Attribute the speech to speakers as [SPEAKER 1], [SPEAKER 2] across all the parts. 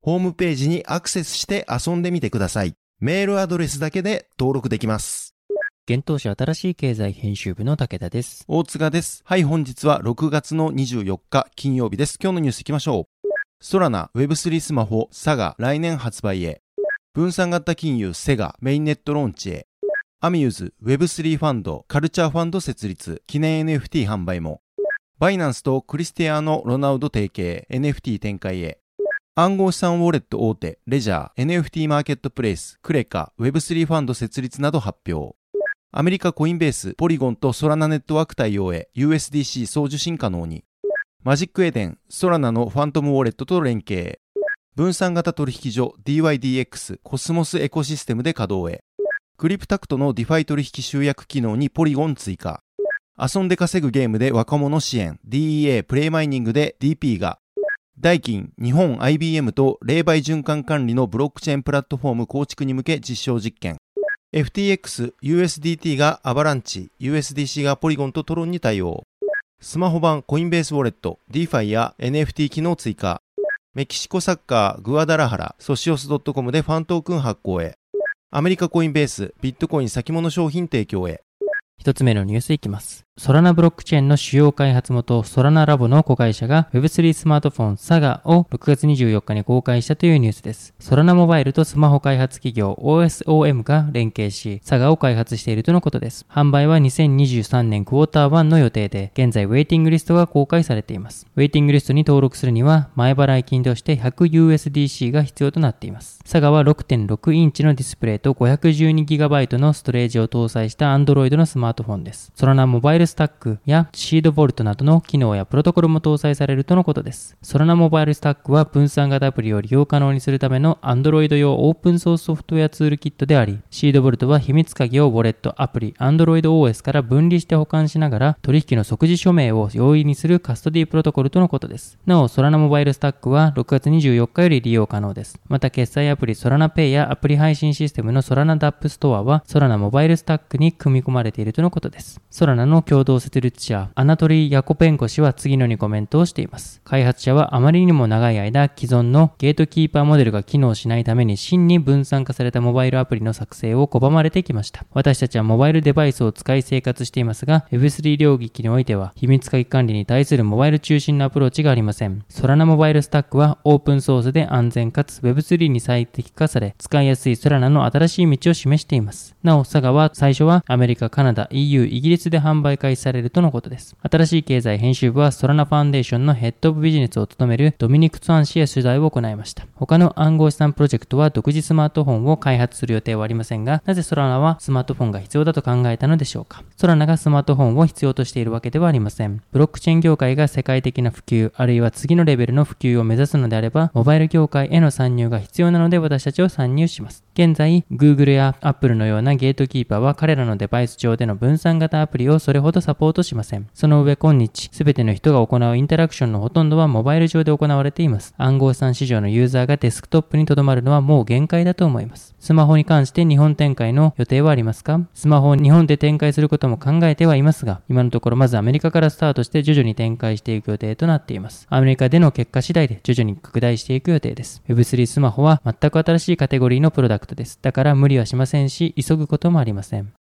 [SPEAKER 1] ホームページにアクセスして遊んでみてください。メールアドレスだけで登録できます。
[SPEAKER 2] 現当社新しい経済編集部の武田です。
[SPEAKER 1] 大塚です。はい、本日は6月の24日金曜日です。今日のニュース行きましょう。ソラナ Web3 スマホサガ来年発売へ。分散型金融セガメインネットローンチへ。アミューズ Web3 ファンドカルチャーファンド設立記念 NFT 販売も。バイナンスとクリスティアーノ・ロナウド提携 NFT 展開へ。暗号資産ウォレット大手レジャー NFT マーケットプレイスクレカ Web3 ファンド設立など発表。アメリカ Coinbase、Polygon と Solana ネットワーク対応へ USDC 送受信可能に。 Magic Eden、Solana の Phantom ウォレットと連携。分散型取引所 DYDX コスモスエコシステムで稼働へ。クリプタクトの DeFi 取引集約機能に Polygon 追加。遊んで稼ぐゲームで若者支援 DEA PlayMining で DP が。代金、日本 IBM と霊媒循環管理のブロックチェーンプラットフォーム構築に向け実証実験。FTX、USDT がアバランチ、USDC がポリゴンとトロンに対応。スマホ版コインベースウォレット、DeFi や NFT 機能追加。メキシコサッカーグアダラハラ、ソシオス .com でファントークン発行へ。アメリカコインベース、ビットコイン先物商品提供へ。
[SPEAKER 2] 一つ目のニュースいきます。ソラナブロックチェーンの主要開発元ソラナラボの子会社が Web3 スマートフォン SAGA を6月24日に公開したというニュースです。ソラナモバイルとスマホ開発企業 OSOM が連携し SAGA を開発しているとのことです。販売は2023年クォーター1の予定で現在ウェイティングリストが公開されています。ウェイティングリストに登録するには前払い金として 100USDC が必要となっています。SAGA は6.6インチのディスプレイと 512GB のストレージを搭載した Android のスマートフォンです。ソラナモバイルスタックやシードボルトなどの機能やプロトコルも搭載されるとのことです。ソラナモバイルスタックは分散型アプリを利用可能にするための Android 用オープンソースソフトウェアツールキットであり、シードボルトは秘密鍵をウォレット、アプリ、Android OS から分離して保管しながら取引の即時署名を容易にするカストディプロトコルとのことです。なお、ソラナモバイルスタックは6月24日より利用可能です。また、決済アプリソラナペイやアプリ配信システムの Solana dApp Store は Solana Mobile Stack に組み込まれているとのことです。 Solana の共共同設立者、アナトリー・ヤコベンコ氏は次のようにコメントをしています。開発者はあまりにも長い間、既存のゲートキーパーモデルが機能しないために真に分散化されたモバイルアプリの作成を拒まれてきました。私たちはモバイルデバイスを使い生活していますが、Web3 領域においては、秘密鍵管理に対するモバイル中心のアプローチがありません。 Solana Mobile Stack はオープンソースで安全かつ Web3 に最適化され、使いやすい Solana の新しい道を示しています。なお、 Saga は最初はアメリカ、カナダ、EU、イギリスで販売開始されるとのことです。新しい経済編集部は Solana Foundation の Head of Business を務めるドミニク・ツアン氏へ取材を行いました。他の暗号資産プロジェクトは独自スマートフォンを開発する予定はありませんが、なぜソラナはスマートフォンが必要だと考えたのでしょうか。ソラナがスマートフォンを必要としているわけではありません。ブロックチェーン業界が世界的な普及、あるいは次のレベルの普及を目指すのであれば、モバイル業界への参入が必要なので私たちを参入します。現在、Google や Apple のようなゲートキーパーは彼らのデバイス上での分散型アプリをそれほどほどサポートしません。その上、今日、すべての人が行うインタラクションのほとんどはモバイル上で行われています。暗号資産市場のユーザーがデスクトップに留まるのはもう限界だと思います。スマホに関して日本展開の予定はありますか？スマホを日本で展開することも考えてはいますが、今のところまずアメリカからスタートして徐々に展開していく予定となっています。アメリカでの結果次第で徐々に拡大していく予定です。Web3 スマホは全く新しいカテゴリーのプロダクトです。だから無理はしませんし、急ぐこともありません。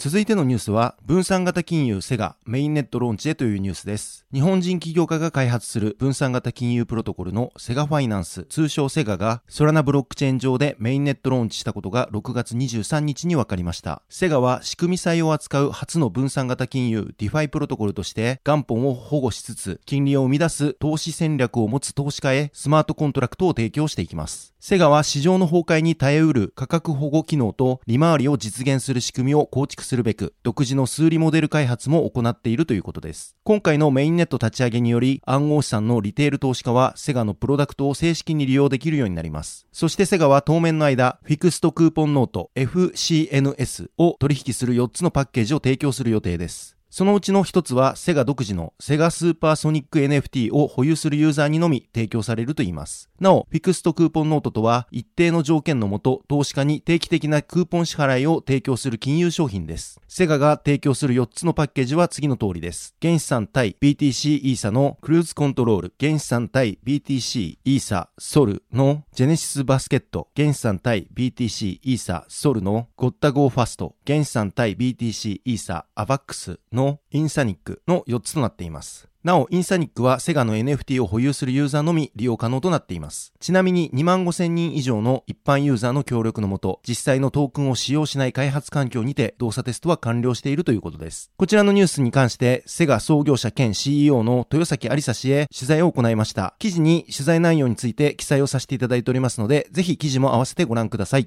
[SPEAKER 1] 続いてのニュースは、分散型金融 Cega メインネットローンチへというニュースです。日本人起業家が開発する分散型金融プロトコルの Cega Finance、通称 Cega が、 Solana ブロックチェーン上でメインネットローンチしたことが6月23日に分かりました。 Cega は仕組み債を扱う初の分散型金融 DeFi プロトコルとして、元本を保護しつつ、金利を生み出す投資戦略を持つ投資家へスマートコントラクトを提供していきます。 Cega は市場の崩壊に耐えうる価格保護機能と利回りを実現する仕組みを構築するするべく、独自の数理モデル開発も行っているということです。今回のメインネット立ち上げにより、暗号資産のリテール投資家は Cega のプロダクトを正式に利用できるようになります。そして Cega は当面の間、フィクストクーポンノート FCNS を取引する4つのパッケージを提供する予定です。そのうちの一つはセガ独自のセガスーパーソニック NFT を保有するユーザーにのみ提供されるといいます。なお、 Fixed Coupon Note とは一定の条件のもと投資家に定期的なクーポン支払いを提供する金融商品です。 Cega が提供する4つのパッケージは次の通りです。原資産対 BTC イーサの Cruise Control、原資産対 BTC イーサソルのジェネシスバスケット、原資産対 BTC イーサソルのゴッタゴーファスト、原資産対 BTC イーサアバックスののインサニックの4つとなっています。なお、インサニックはセガの NFT を保有するユーザーのみ利用可能となっています。ちなみに2万5千人以上の一般ユーザーの協力のもと、実際のトークンを使用しない開発環境にて動作テストは完了しているということです。こちらのニュースに関して、セガ創業者兼 CEO の豊崎有沙氏へ取材を行いました。記事に取材内容について記載をさせていただいておりますので、ぜひ記事も合わせてご覧ください。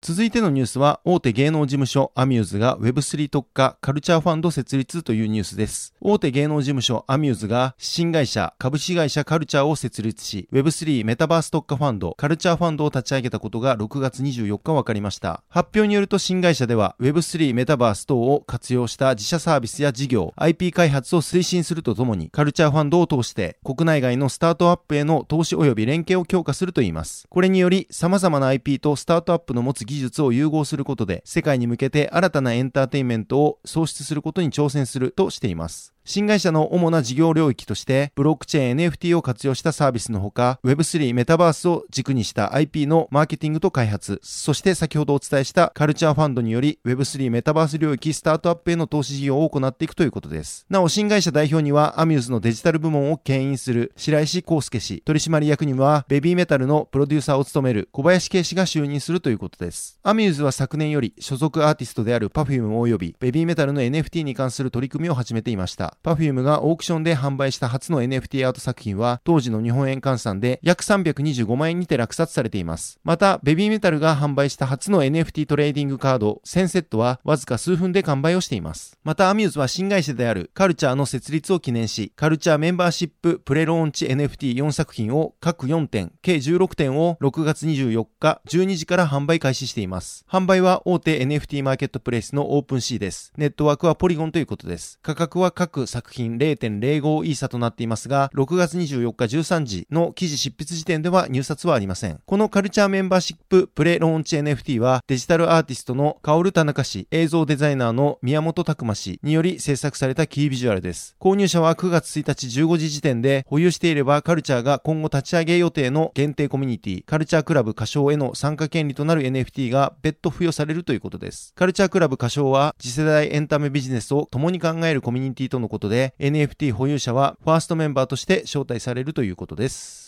[SPEAKER 1] 続いてのニュースは、大手芸能事務所アミューズが Web3 特化カルチャーファンド設立というニュースです。大手芸能事務所アミューズが新会社株式会社カルチャーを設立し、Web3 メタバース特化ファンドカルチャーファンドを立ち上げたことが6月24日分かりました。発表によると新会社では Web3 メタバース等を活用した自社サービスや事業、IP 開発を推進するとともに、カルチャーファンドを通して国内外のスタートアップへの投資及び連携を強化するといいます。これにより様々な IP とスタートアップの持つ技術を融合することで、世界に向けて新たなエンターテインメントを創出することに挑戦するとしています。新会社の主な事業領域として、ブロックチェーン NFT を活用したサービスのほか、Web3 メタバースを軸にした IP のマーケティングと開発、そして先ほどお伝えしたカルチャーファンドにより Web3 メタバース領域スタートアップへの投資事業を行っていくということです。なお、新会社代表にはアミューズのデジタル部門を牽引する白石康介氏、取締役には BABYMETAL のプロデューサーを務める小林圭氏が就任するということです。アミューズは昨年より所属アーティストである Perfume 及び BABYMETAL の NFT に関する取り組みを始めていました。Perfume がオークションで販売した初の NFT アート作品は、当時の日本円換算で約325万円にて落札されています。また、 BABYMETAL が販売した初の NFT トレーディングカード1000セットは、わずか数分で完売をしています。また、アミューズは新会社であるカルチャーの設立を記念し、カルチャーメンバーシッププレローンチ NFT4 作品を各4点、計16点を6月24日12時から販売開始しています。販売は大手 NFT マーケットプレイスのオープンシーです。ネットワークはポリゴンということです。価格は各作品0.05イーサとなっていますが、6月24日13時の記事執筆時点では入札はありません。このカルチャーメンバーシッププレローンチ NFT はデジタルアーティストのカオル田中氏、映像デザイナーの宮本拓馬氏により制作されたキービジュアルです。購入者は9月1日15時時点で保有していればカルチャーが今後立ち上げ予定の限定コミュニティ、カルチャークラブ仮称への参加権利となる NFT が別途付与されるということです。カルチャークラブ歌唱は次世代エンタメビジネスを共に考えるコミュニティとのことことで NFT 保有者はファーストメンバーとして招待されるということです。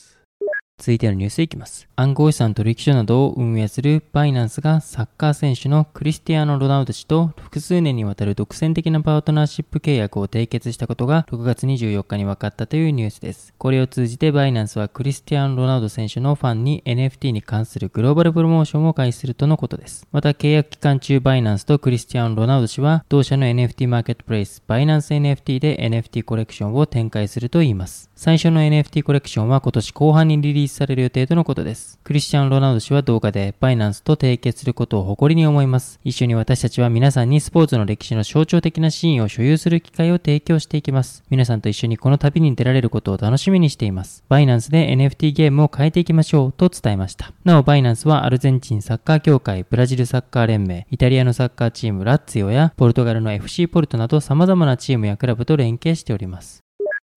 [SPEAKER 2] 続いてのニュースいきます。暗号資産取引所などを運営するバイナンスがサッカー選手のクリスティアーノ・ロナウド氏と複数年にわたる独占的なパートナーシップ契約を締結したことが6月24日に分かったというニュースです。これを通じてバイナンスはクリスティアーノ・ロナウド選手のファンに NFT に関するグローバルプロモーションを開始するとのことです。また契約期間中バイナンスとクリスティアーノ・ロナウド氏は同社の NFT マーケットプレイスバイナンス NFT で NFT コレクションを展開するといいます。最初の NFT コレクションは今年後半にリリースされる予定とのことです。クリスチャン・ロナウド氏は動画でバイナンスと締結することを誇りに思います。一緒に私たちは皆さんにスポーツの歴史の象徴的なシーンを所有する機会を提供していきます。皆さんと一緒にこの旅に出られることを楽しみにしています。バイナンスで NFT ゲームを変えていきましょうと伝えました。なお、バイナンスはアルゼンチンサッカー協会、ブラジルサッカー連盟、イタリアのサッカーチームラッツィオやポルトガルの FC ポルトなど様々なチームやクラブと連携しております。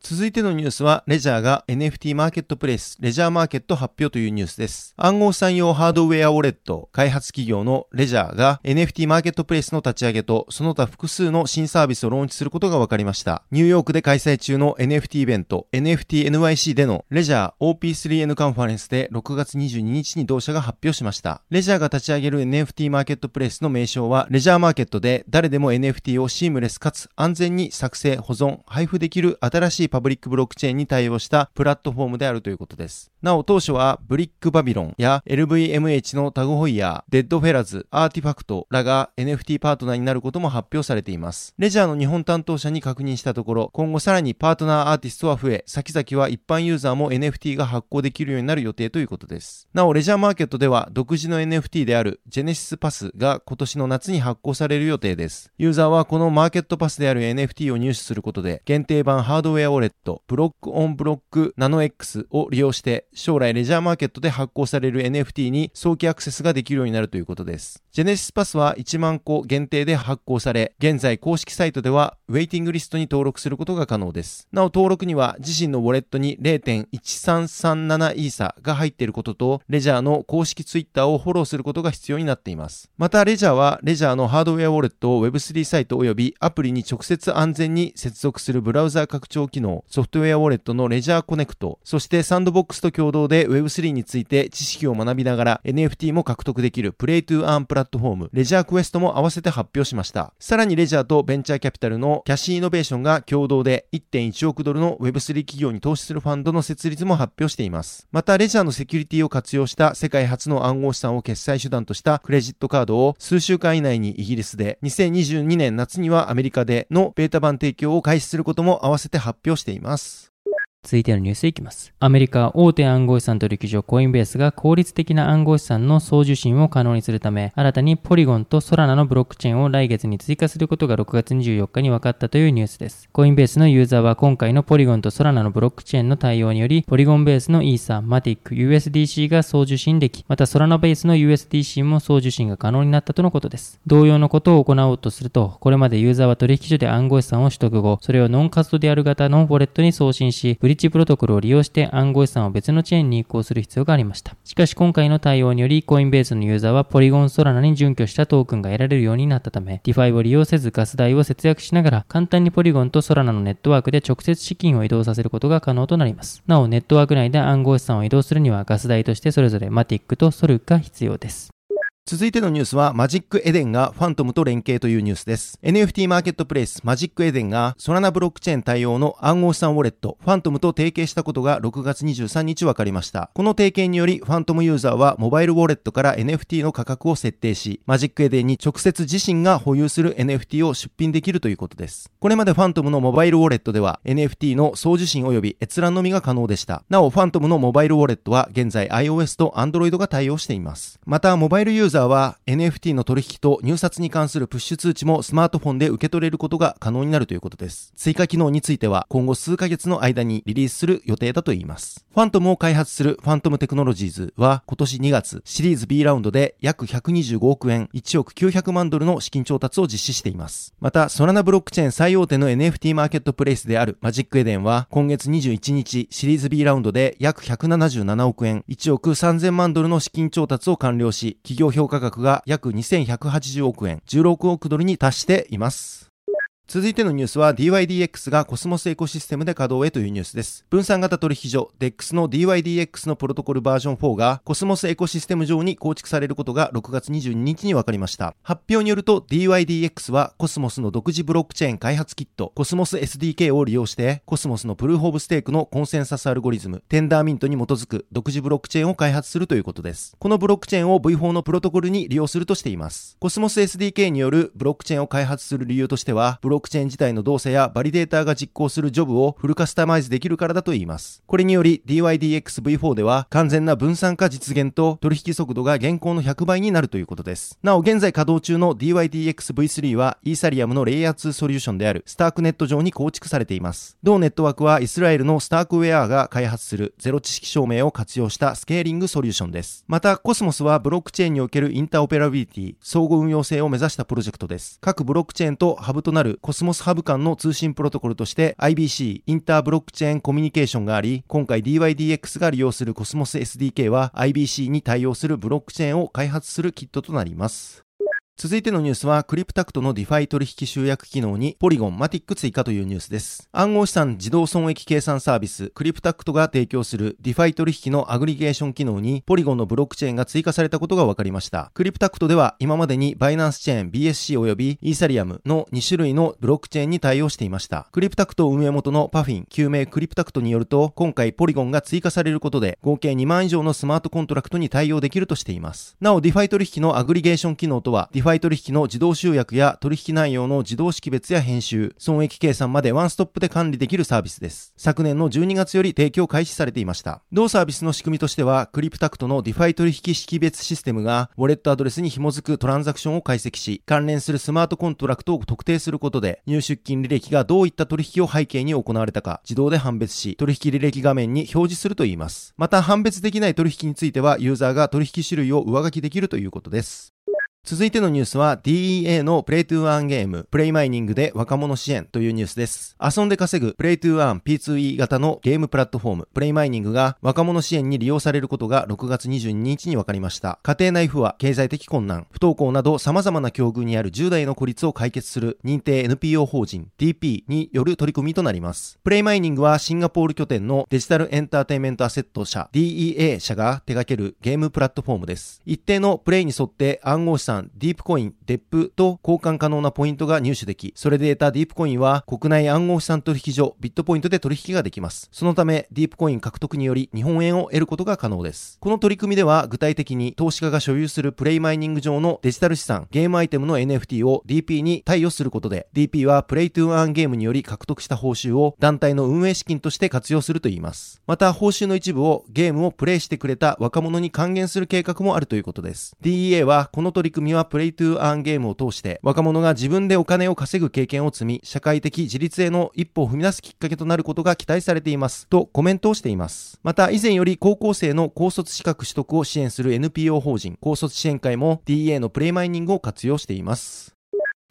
[SPEAKER 1] 続いてのニュースは、レジャーが NFT マーケットプレイス、レジャーマーケット発表というニュースです。暗号資産用ハードウェアウォレット開発企業のレジャーが NFT マーケットプレイスの立ち上げと、その他複数の新サービスをローンチすることが分かりました。ニューヨークで開催中の NFT イベント、NFTNYC でのレジャー OP3N カンファレンスで6月22日に同社が発表しました。レジャーが立ち上げる NFT マーケットプレイスの名称は、レジャーマーケットで誰でも NFT をシームレスかつ安全に作成、保存、配布できる新しいパブリックブロックチェーンに対応したプラットフォームであるということです。なお当初はブリックバビロンや LVMH のタグホイヤー、デッドフェラズ、アーティファクトらが NFT パートナーになることも発表されています。レジャーの日本担当者に確認したところ、今後さらにパートナーアーティストは増え、先々は一般ユーザーも NFT が発行できるようになる予定ということです。なお、レジャーマーケットでは独自の NFT であるジェネシスパスが今年の夏に発行される予定です。ユーザーはこのマーケットパスである NFT を入手することで、限定版ハードウェアウォレット、ブラックオンブラックナノ X を利用して将来レジャーマーケットで発行される NFT に早期アクセスができるようになるということです。ジェネシスパスは1万個限定で発行され、現在公式サイトではウェイティングリストに登録することが可能です。なお登録には自身のウォレットに0.1337イーサが入っていることと、レジャーの公式ツイッターをフォローすることが必要になっています。また、レジャーはレジャーのハードウェアウォレットを Web3 サイト及びアプリに直接安全に接続するブラウザ拡張機能、ソフトウェアウォレットのレジャーコネクト、そしてサンドボックスと共同で Web3 について知識を学びながら NFT も獲得できるプレイトゥーアーンプラットフォーム、レジャークエストも合わせて発表しました。さらにレジャーとベンチャーキャピタルのキャセイイノベーションが共同で1.1億ドルの Web3 企業に投資するファンドの設立も発表しています。また、レジャーのセキュリティを活用した世界初の暗号資産を決済手段としたクレジットカードを数週間以内にイギリスで、2022年夏にはアメリカでのベータ版提供を開始することも合わせて発表しています。
[SPEAKER 2] 続いてのニュースいきます。アメリカ大手暗号資産取引所コインベースが効率的な暗号資産の送受信を可能にするため、新たにポリゴンとソラナのブロックチェーンを来月に追加することが6月24日に分かったというニュースです。コインベースのユーザーは今回のポリゴンとソラナのブロックチェーンの対応により、ポリゴンベースのイーサ、マティック、USDC が送受信でき、またソラナベースの USDC も送受信が可能になったとのことです。同様のことを行おうとすると、これまでユーザーは取引所で暗号資産を取得後、それをノンカストである型のウォレットに送信し、リッジプロトコルを利用して暗号資産を別のチェーンに移行する必要がありました。しかし今回の対応により、コインベースのユーザーはポリゴンソラナに準拠したトークンが得られるようになったため、DeFi を利用せずガス代を節約しながら、簡単にポリゴンとソラナのネットワークで直接資金を移動させることが可能となります。なお、ネットワーク内で暗号資産を移動するにはガス代としてそれぞれマティックとソルが必要です。
[SPEAKER 1] 続いてのニュースは、マジックエデンがファントムと連携というニュースです。NFT マーケットプレイスマジックエデンがソラナブロックチェーン対応の暗号資産ウォレット、ファントムと提携したことが6月23日分かりました。この提携により、ファントムユーザーはモバイルウォレットから NFT の価格を設定し、マジックエデンに直接自身が保有する NFT を出品できるということです。これまでファントムのモバイルウォレットでは NFT の送受信及び閲覧のみが可能でした。なお、ファントムのモバイルウォレットは現在 iOS と Android が対応しています。また、モバイルユーザーザーは NFT の取引と入札に関するプッシュ通知もスマートフォンで受け取れることが可能になるということです。追加機能については今後数ヶ月の間にリリースする予定だといいます。ファントムを開発するファントムテクノロジーズは今年2月シリーズ B ラウンドで約125億円1億900万ドルの資金調達を実施しています。また、ソラナブロックチェーン最大手の NFT マーケットプレイスであるマジックエデンは今月21日シリーズ B ラウンドで約177億円1億3000万ドルの資金調達を完了し、企業評価格が約2180億円、16億ドルに達しています。続いてのニュースは DYDX がコスモスエコシステムで稼働へというニュースです。分散型取引所 DEX の DYDX のプロトコルバージョン4がコスモスエコシステム上に構築されることが6月22日に分かりました。発表によると DYDX はコスモスの独自ブロックチェーン開発キットコスモス SDK を利用してコスモスのプルーフオブステークのコンセンサスアルゴリズムテンダーミントに基づく独自ブロックチェーンを開発するということです。このブロックチェーンを V4 のプロトコルに利用するとしています。コスモス SDK によるブロックチェーンを開発する理由としてはブロックチェーン自体の動作やバリデーターが実行するジョブをフルカスタマイズできるからだと言います。これにより DYDXV4 では完全な分散化実現と取引速度が現行の100倍になるということです。なお現在稼働中の DYDXV3 はイーサリアムのレイヤー2ソリューションであるスタークネット上に構築されています。同ネットワークはイスラエルのスタークウェアが開発するゼロ知識証明を活用したスケーリングソリューションです。またコスモスはブロックチェーンにおけるインターオペラビリティ、相互運用性を目指したプロジェクトです。各ブロックチェーンとハブとなるコスモスハブ間の通信プロトコルとして IBC、インターブロックチェーンコミュニケーションがあり、今回 DYDX が利用するコスモス SDK は IBC に対応するブロックチェーンを開発するキットとなります。続いてのニュースは、クリプタクトの DeFi 取引集約機能にポリゴン、マティック追加というニュースです。暗号資産自動損益計算サービス、クリプタクトが提供する DeFi 取引のアグリゲーション機能にポリゴンのブロックチェーンが追加されたことが分かりました。クリプタクトでは今までにバイナンスチェーン BSC 及びイーサリアムの2種類のブロックチェーンに対応していました。クリプタクト運営元のパフィン、旧名クリプタクトによると、今回ポリゴンが追加されることで合計2万以上のスマートコントラクトに対応できるとしています。なお DeFi 取引のアグリゲーション機能とは DeFi 取引の自動集約や取引内容の自動識別や編集、損益計算までワンストップで管理できるサービスです。昨年の12月より提供開始されていました。同サービスの仕組みとしては、クリプタクトの DeFi 取引識別システムが、ウォレットアドレスに紐づくトランザクションを解析し、関連するスマートコントラクトを特定することで、入出金履歴がどういった取引を背景に行われたか、自動で判別し、取引履歴画面に表示するといいます。また、判別できない取引については、ユーザーが取引種類を上書きできるということです。続いてのニュースは DEA のプレイトゥアーンゲーム、プレイマイニングで若者支援というニュースです。遊んで稼ぐプレイトゥーアン P2E 型のゲームプラットフォーム、プレイマイニングが若者支援に利用されることが6月22日に分かりました。家庭内不和、経済的困難、不登校など様々な境遇にある10代の孤立を解決する認定 NPO 法人 DP による取り組みとなります。プレイマイニングはシンガポール拠点のデジタルエンターテイメントアセット社 DEA 社が手掛けるゲームプラットフォームです。一定のプレイに沿って暗号資産、ディープコイン、デップと交換可能なポイントが入手でき、それで得たディープコインは国内暗号資産取引所ビットポイントで取引ができます。そのため、ディープコイン獲得により日本円を得ることが可能です。この取り組みでは具体的に投資家が所有するプレイマイニング上のデジタル資産、ゲームアイテムの NFT を DP に貸与することで、DP はプレイトゥアーンゲームにより獲得した報酬を団体の運営資金として活用するといいます。また、報酬の一部をゲームをプレイしてくれた若者に還元する計画もあるということです。DEA はこの取り組みはプレイトゥアーンゲームを通して若者が自分でお金を稼ぐ経験を積み社会的自立への一歩を踏み出すきっかけとなることが期待されています。とコメントをしています。また以前より高校生の高卒資格取得を支援する NPO 法人高卒支援会も DA のプレイマイニングを活用しています。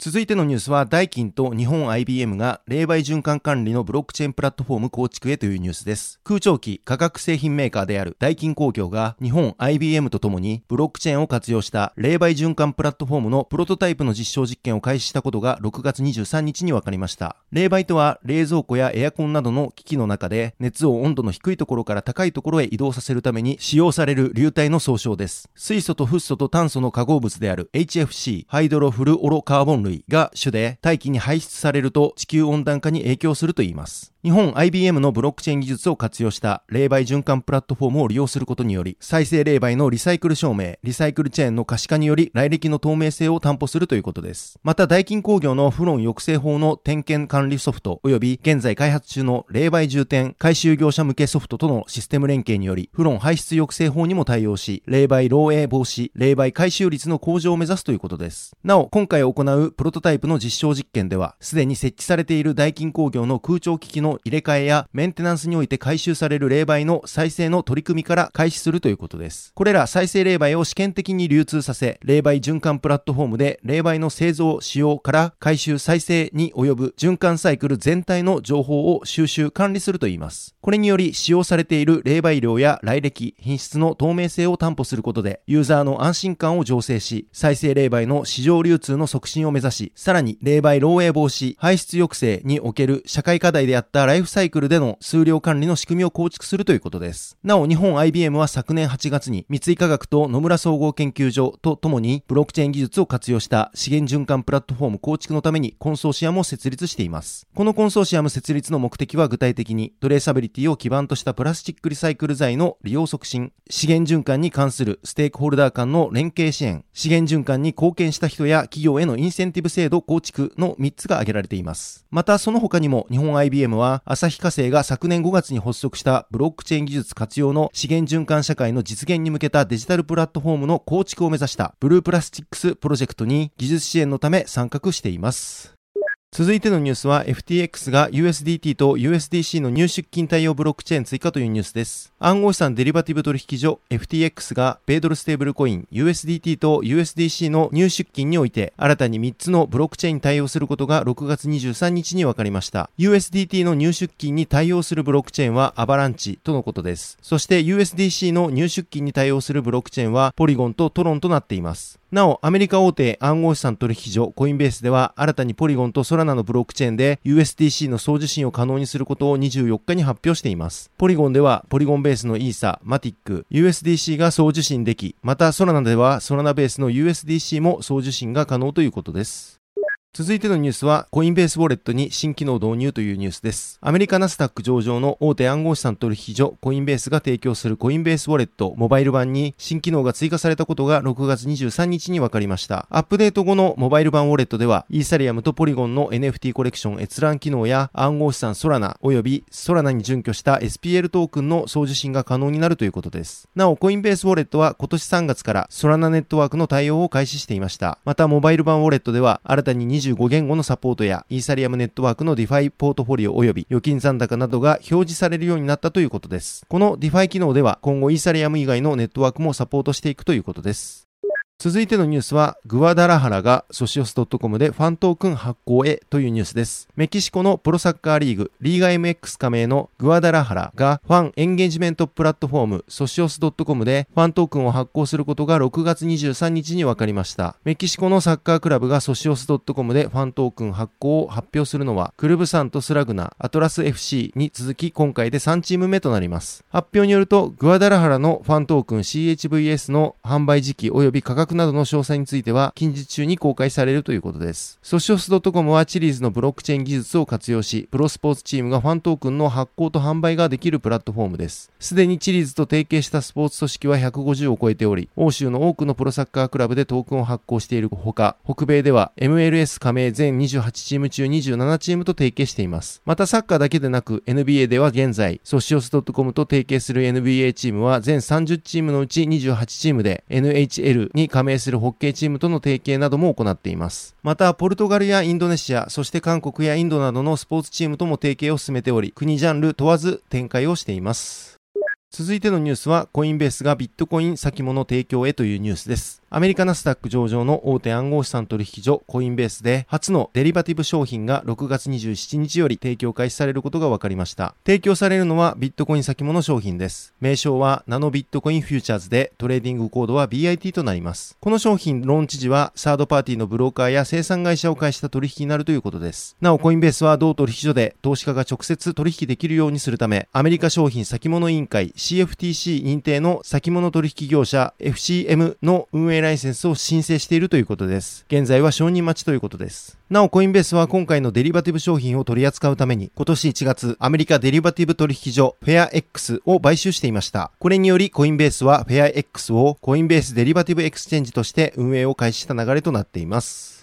[SPEAKER 1] 続いてのニュースは、ダイキンと日本 IBM が霊媒循環管理のブロックチェーンプラットフォーム構築へというニュースです。空調機価格製品メーカーであるダイキン工業が日本 IBM とともにブロックチェーンを活用した霊媒循環プラットフォームのプロトタイプの実証実験を開始したことが6月23日に分かりました。霊媒とは冷蔵庫やエアコンなどの機器の中で熱を温度の低いところから高いところへ移動させるために使用される流体の総称です。水素とフッ素と炭素の化合物である HFC、ハイドロフルオロカーボン類類が主で大気に排出されると地球温暖化に影響するといいます。日本 IBM のブロックチェーン技術を活用した霊媒循環プラットフォームを利用することにより、再生霊媒のリサイクル証明、リサイクルチェーンの可視化により来歴の透明性を担保するということです。また、ダイキン工業のフロン抑制法の点検管理ソフト、及び現在開発中の霊媒重点回収業者向けソフトとのシステム連携により、フロン排出抑制法にも対応し、霊媒漏洩防止、霊媒回収率の向上を目指すということです。なお、今回行うプロトタイプの実証実験では、すでに設置されているダイキン工業の空調機器の入れ替えやメンテナンスにおいて回収される霊媒の再生の取り組みから開始するということです。これら再生霊媒を試験的に流通させ、霊媒循環プラットフォームで霊媒の製造、使用から回収再生に及ぶ循環サイクル全体の情報を収集管理するといいます。これにより使用されている霊媒量や来歴、品質の透明性を担保することで、ユーザーの安心感を醸成し、再生霊媒の市場流通の促進を目指し、さらに霊媒漏洩防止、排出抑制における社会課題であったライフサイクルでの数量管理の仕組みを構築するということです。なお、日本 IBM は昨年8月に三井化学と野村総合研究所とともにブロックチェーン技術を活用した資源循環プラットフォーム構築のためにコンソーシアムを設立しています。このコンソーシアム設立の目的は具体的にトレーサビリティを基盤としたプラスチックリサイクル材の利用促進、資源循環に関するステークホルダー間の連携支援、資源循環に貢献した人や企業へのインセンティブ制度構築の3つが挙げられています。またその他にも日本 IBM は旭化成が昨年5月に発足したブロックチェーン技術活用の資源循環社会の実現に向けたデジタルプラットフォームの構築を目指したブループラスチックスプロジェクトに技術支援のため参画しています。続いてのニュースは FTX が USDT と USDC の入出金対応ブロックチェーン追加というニュースです。暗号資産デリバティブ取引所 FTX が米ドルステーブルコイン USDT と USDC の入出金において新たに3つのブロックチェーンに対応することが6月23日に分かりました。USDT の入出金に対応するブロックチェーンはアバランチとのことです。そして USDC の入出金に対応するブロックチェーンはポリゴンとトロンとなっています。なお、アメリカ大手暗号資産取引所コインベースでは新たにポリゴンとソラナのブロックチェーンで USDC の送受信を可能にすることを24日に発表しています。ポリゴンではポリゴンベースのイーサ、マティック、USDC が送受信でき、またソラナではソラナベースの USDC も送受信が可能ということです。続いてのニュースは、コインベースウォレットに新機能導入というニュースです。アメリカナスダック上場の大手暗号資産取引所、コインベースが提供するコインベースウォレットモバイル版に新機能が追加されたことが6月23日に分かりました。アップデート後のモバイル版ウォレットでは、イーサリアムとポリゴンの NFT コレクション閲覧機能や暗号資産ソラナ及びソラナに準拠した SPL トークンの送受信が可能になるということです。なお、コインベースウォレットは今年3月からソラナネットワークの対応を開始していました。また、モバイル版ウォレットでは、新たに25言語のサポートやイーサリアムネットワークのディファイポートフォリオ及び預金残高などが表示されるようになったということです。このディファイ機能では今後イーサリアム以外のネットワークもサポートしていくということです。続いてのニュースは、グアダラハラがソシオス .com でファントークン発行へというニュースです。メキシコのプロサッカーリーグ、リーガ MX 加盟のグアダラハラがファンエンゲージメントプラットフォームソシオス .com でファントークンを発行することが6月23日に分かりました。メキシコのサッカークラブがソシオス .com でファントークン発行を発表するのは、クルブサントスラグナ、アトラス FC に続き今回で3チーム目となります。発表によると、グアダラハラのファントークン CHVS の販売時期及び価格などの詳細については近日中に公開されるということです。ソシオス .com はチリーズのブロックチェーン技術を活用し、プロスポーツチームがファントークンの発行と販売ができるプラットフォームです。すでにチリーズと提携したスポーツ組織は150を超えており、欧州の多くのプロサッカークラブでトークンを発行しているほか、北米では MLS 加盟全28チーム中27チームと提携しています。またサッカーだけでなく NBA では現在、ソシオス .com と提携する NBA チームは全30チームのうち28チームで NHL に加盟するホッケーチームとの提携なども行っています。また、ポルトガルやインドネシア、そして韓国やインドなどのスポーツチームとも提携を進めており、国ジャンル問わず展開をしています。続いてのニュースは、コインベースがビットコイン先物提供へというニュースです。アメリカナスダック上場の大手暗号資産取引所コインベースで初のデリバティブ商品が6月27日より提供開始されることが分かりました。提供されるのはビットコイン先物商品です。名称はナノビットコインフューチャーズでトレーディングコードは BIT となります。この商品ローンチ時はサードパーティーのブローカーや清算会社を介した取引になるということです。なおコインベースは同取引所で投資家が直接取引できるようにするためアメリカ商品先物委員会 CFTC 認定の先物取引業者 FCM の運営ライセンスを申請しているということです。現在は承認待ちということです。なお、コインベースは今回のデリバティブ商品を取り扱うために、今年1月、アメリカデリバティブ取引所、フェア X を買収していました。これにより、コインベースはフェア X をコインベースデリバティブエクスチェンジとして運営を開始した流れとなっています。